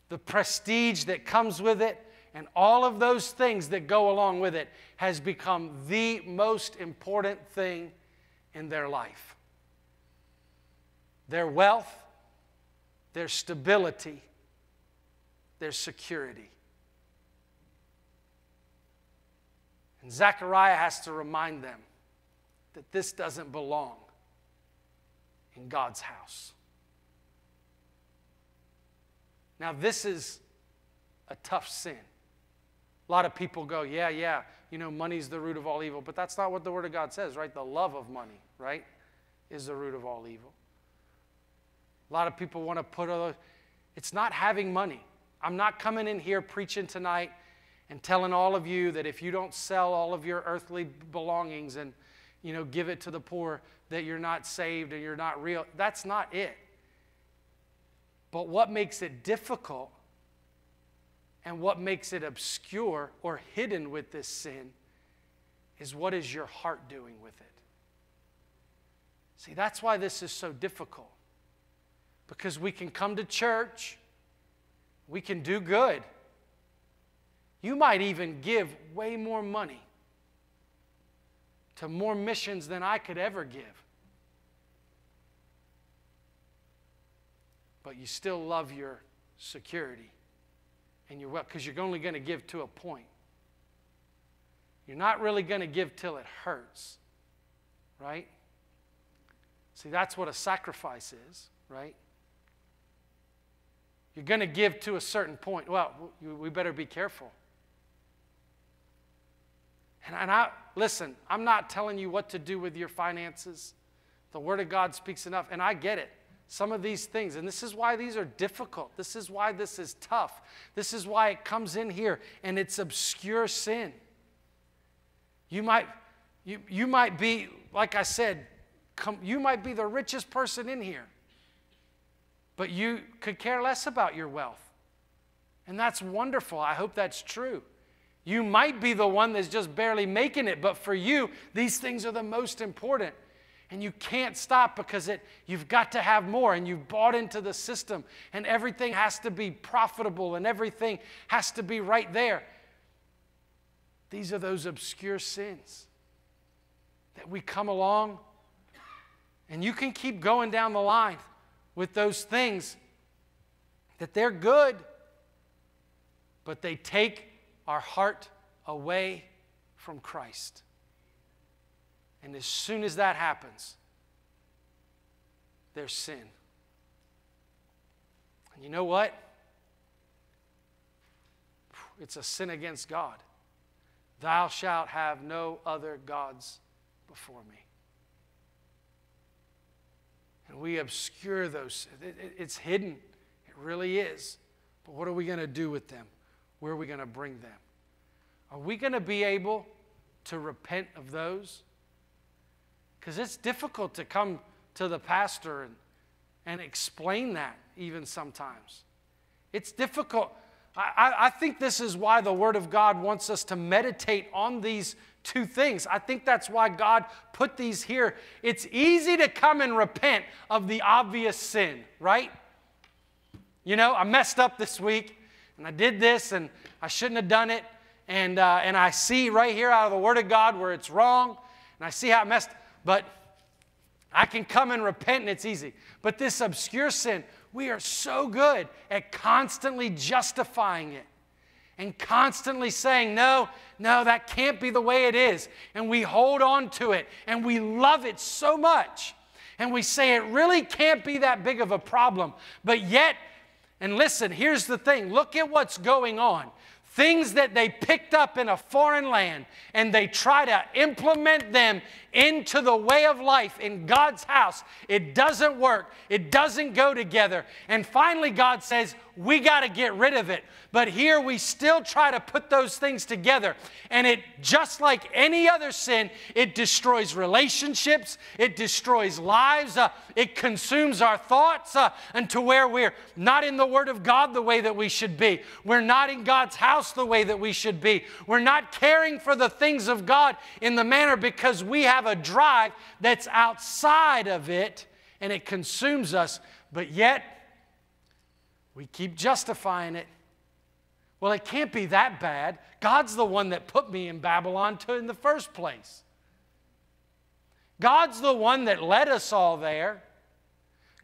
the prestige that comes with it, and all of those things that go along with it has become the most important thing in their life. Their wealth, their stability, their security. And Zechariah has to remind them that this doesn't belong in God's house. Now, this is a tough sin. A lot of people go, yeah, yeah, you know, money's the root of all evil. But that's not what the Word of God says, right? The love of money, right, is the root of all evil. A lot of people want to put other, it's not having money. I'm not coming in here preaching tonight and telling all of you that if you don't sell all of your earthly belongings and you know give it to the poor that you're not saved and you're not real. That's not it. But what makes it difficult and what makes it obscure or hidden with this sin is what is your heart doing with it? See that's why this is so difficult because we can come to church we can do good you might even give way more money to more missions than I could ever give. But you still love your security. And your wealth because you're only going to give to a point. You're not really going to give till it hurts, right? See, that's what a sacrifice is, right? You're going to give to a certain point. Well, we better be careful. And, I, listen, I'm not telling you what to do with your finances. The Word of God speaks enough, and I get it. Some of these things, and this is why these are difficult. This is why this is tough. This is why it comes in here and it's obscure sin. You might, you, you might be, like I said, come, you might be the richest person in here, but you could care less about your wealth. And that's wonderful. I hope that's true. You might be the one that's just barely making it, but for you, these things are the most important. And you can't stop because it, you've got to have more, and you've bought into the system, and everything has to be profitable, and everything has to be right there. These are those obscure sins that we come along, and you can keep going down the line with those things that they're good, but they take our heart away from Christ. And as soon as that happens, there's sin. And you know what? It's a sin against God. Thou shalt have no other gods before me. And we obscure those. It's hidden. It really is. But what are we going to do with them? where are we going to bring them? Are we going to be able to repent of those? Because it's difficult to come to the pastor and, and explain that even sometimes. It's difficult. I, I think this is why the Word of God wants us to meditate on these two things. I think that's why God put these here. It's easy to come and repent of the obvious sin, right? You know, I messed up this week and I did this and I shouldn't have done it. And, uh, and I see right here out of the Word of God where it's wrong. And I see how I messed, but I can come and repent and it's easy. But this obscure sin, we are so good at constantly justifying it and constantly saying, no, no, that can't be the way it is. And we hold on to it and we love it so much. And we say it really can't be that big of a problem. But yet, and listen, here's the thing look at what's going on. Things that they picked up in a foreign land and they try to implement them into the way of life in God's house, it doesn't work. It doesn't go together. And finally, God says, we got to get rid of it. But here we still try to put those things together. And it, just like any other sin, it destroys relationships, it destroys lives, uh, it consumes our thoughts uh, and to where we're not in the Word of God the way that we should be. We're not in God's house the way that we should be. We're not caring for the things of God in the manner because we have a drive that's outside of it and it consumes us. But yet, we keep justifying it. Well, it can't be that bad. God's the one that put me in Babylon to in the first place. God's the one that led us all there.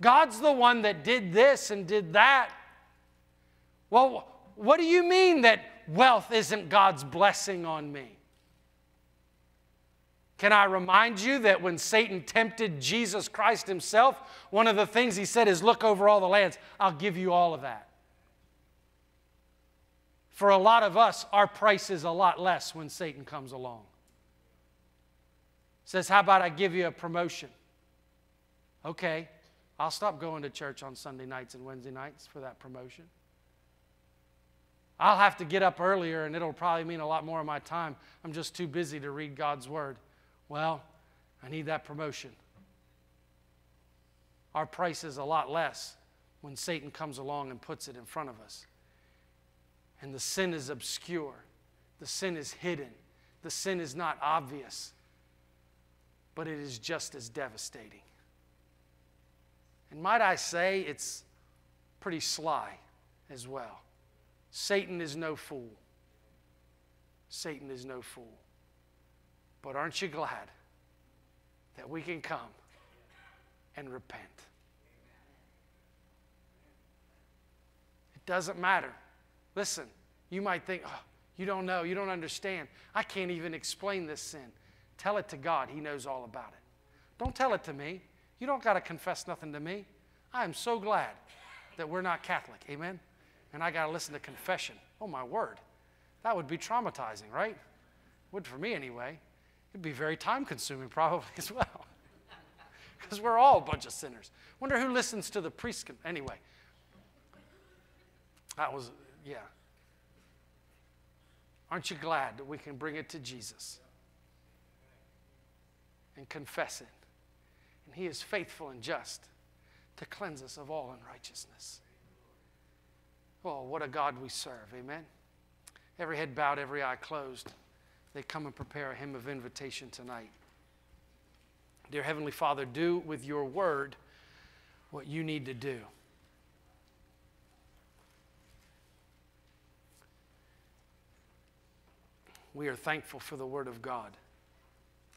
God's the one that did this and did that. Well, what do you mean that wealth isn't God's blessing on me? Can I remind you that when Satan tempted Jesus Christ himself, one of the things he said is, Look over all the lands, I'll give you all of that. For a lot of us, our price is a lot less when Satan comes along. Says, How about I give you a promotion? Okay, I'll stop going to church on Sunday nights and Wednesday nights for that promotion. I'll have to get up earlier and it'll probably mean a lot more of my time. I'm just too busy to read God's word. Well, I need that promotion. Our price is a lot less when Satan comes along and puts it in front of us. And the sin is obscure, the sin is hidden, the sin is not obvious, but it is just as devastating. And might I say, it's pretty sly as well. Satan is no fool. Satan is no fool. But aren't you glad that we can come and repent? It doesn't matter. Listen, you might think, oh, you don't know, you don't understand. I can't even explain this sin. Tell it to God, He knows all about it. Don't tell it to me. You don't got to confess nothing to me. I am so glad that we're not Catholic. Amen? And I got to listen to confession. Oh, my word. That would be traumatizing, right? Would for me anyway. It'd be very time consuming, probably <laughs> as well. Because we're all a bunch of sinners. Wonder who listens to the priest. Anyway, that was, yeah. Aren't you glad that we can bring it to Jesus and confess it? And He is faithful and just to cleanse us of all unrighteousness. Oh, what a God we serve. Amen. Every head bowed, every eye closed they come and prepare a hymn of invitation tonight. Dear Heavenly Father, do with your word what you need to do. We are thankful for the Word of God.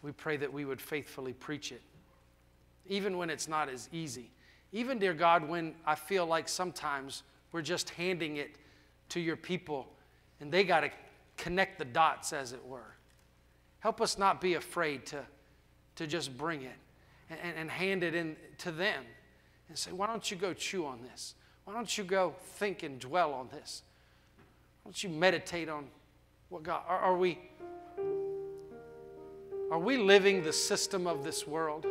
We pray that we would faithfully preach it, even when it's not as easy. Even, dear God, when I feel like sometimes we're just handing it to your people and they got to connect the dots, as it were. Help us not be afraid to, to just bring it and, and hand it in to them and say, why don't you go chew on this? Why don't you go think and dwell on this? Why don't you meditate on what God are, are we are we living the system of this world?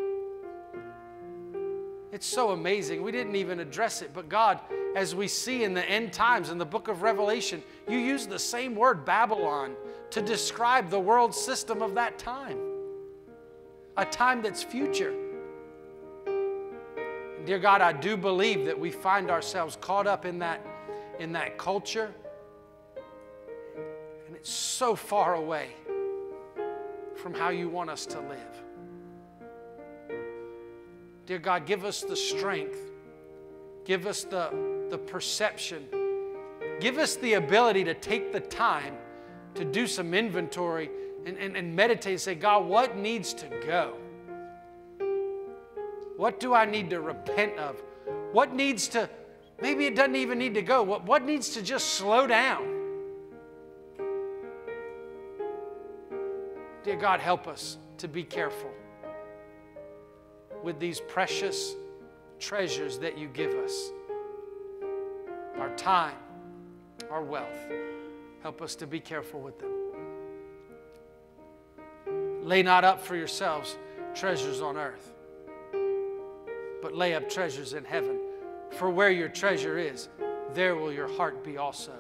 It's so amazing. We didn't even address it, but God, as we see in the end times in the book of Revelation, you use the same word, Babylon, to describe the world system of that time, a time that's future. Dear God, I do believe that we find ourselves caught up in that, in that culture, and it's so far away from how you want us to live. Dear God, give us the strength, give us the, the perception, give us the ability to take the time to do some inventory and, and, and meditate and say, God, what needs to go? What do I need to repent of? What needs to, maybe it doesn't even need to go. What, what needs to just slow down? Dear God, help us to be careful with these precious treasures that you give us our time, our wealth. Help us to be careful with them. Lay not up for yourselves treasures on earth, but lay up treasures in heaven. For where your treasure is, there will your heart be also.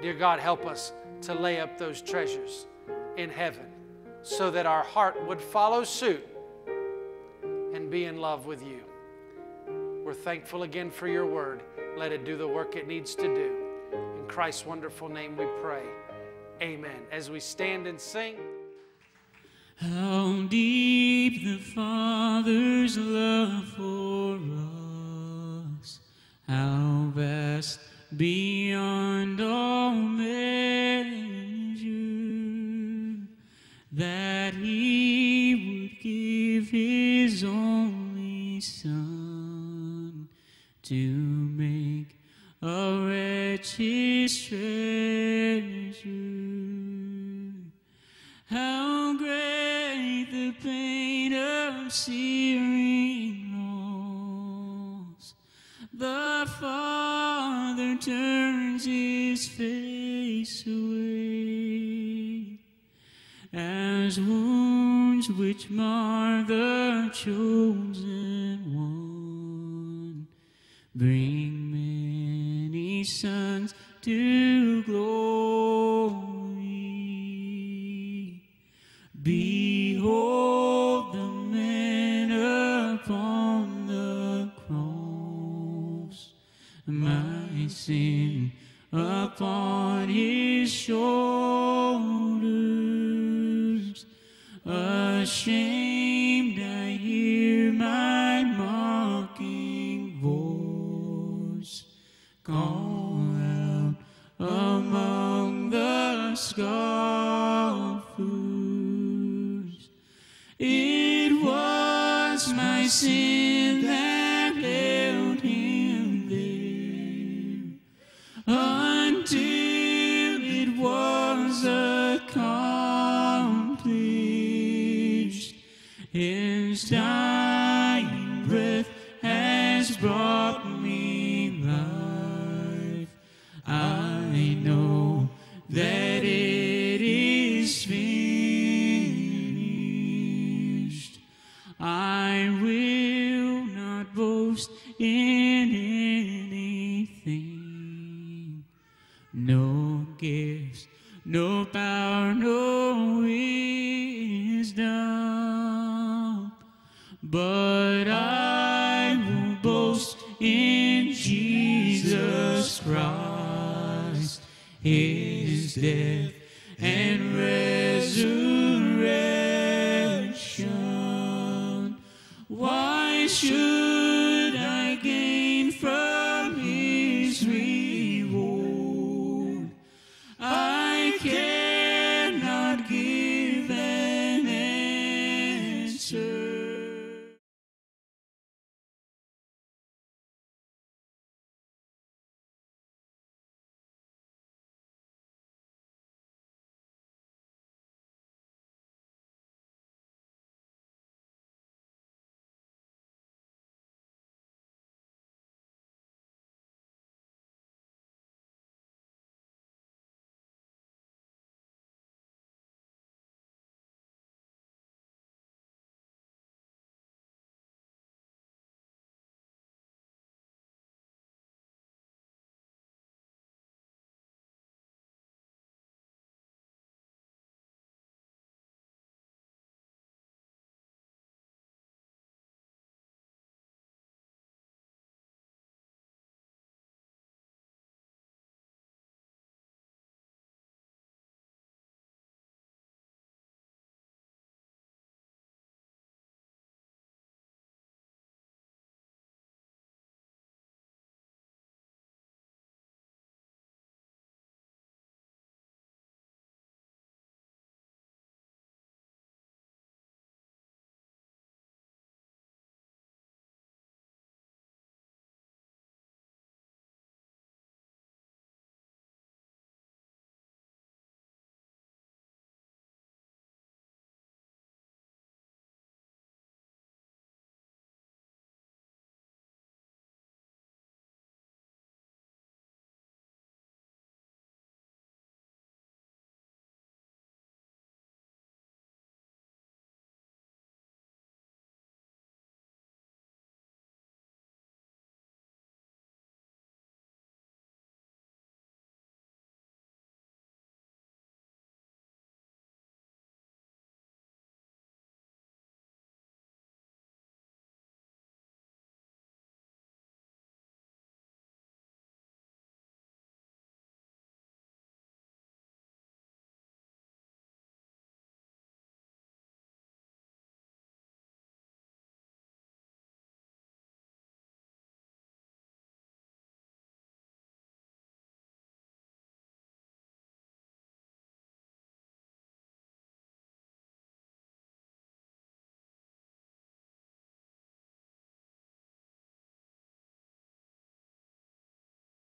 Dear God, help us to lay up those treasures in heaven so that our heart would follow suit and be in love with you. We're thankful again for your word. Let it do the work it needs to do. In Christ's wonderful name we pray. Amen. As we stand and sing. How deep the Father's love for us, how vast beyond all measure, that He would give His only Son to make a wretch His treasure. How great the pain of searing loss. The Father turns his face away as wounds which mar the chosen one bring many sons to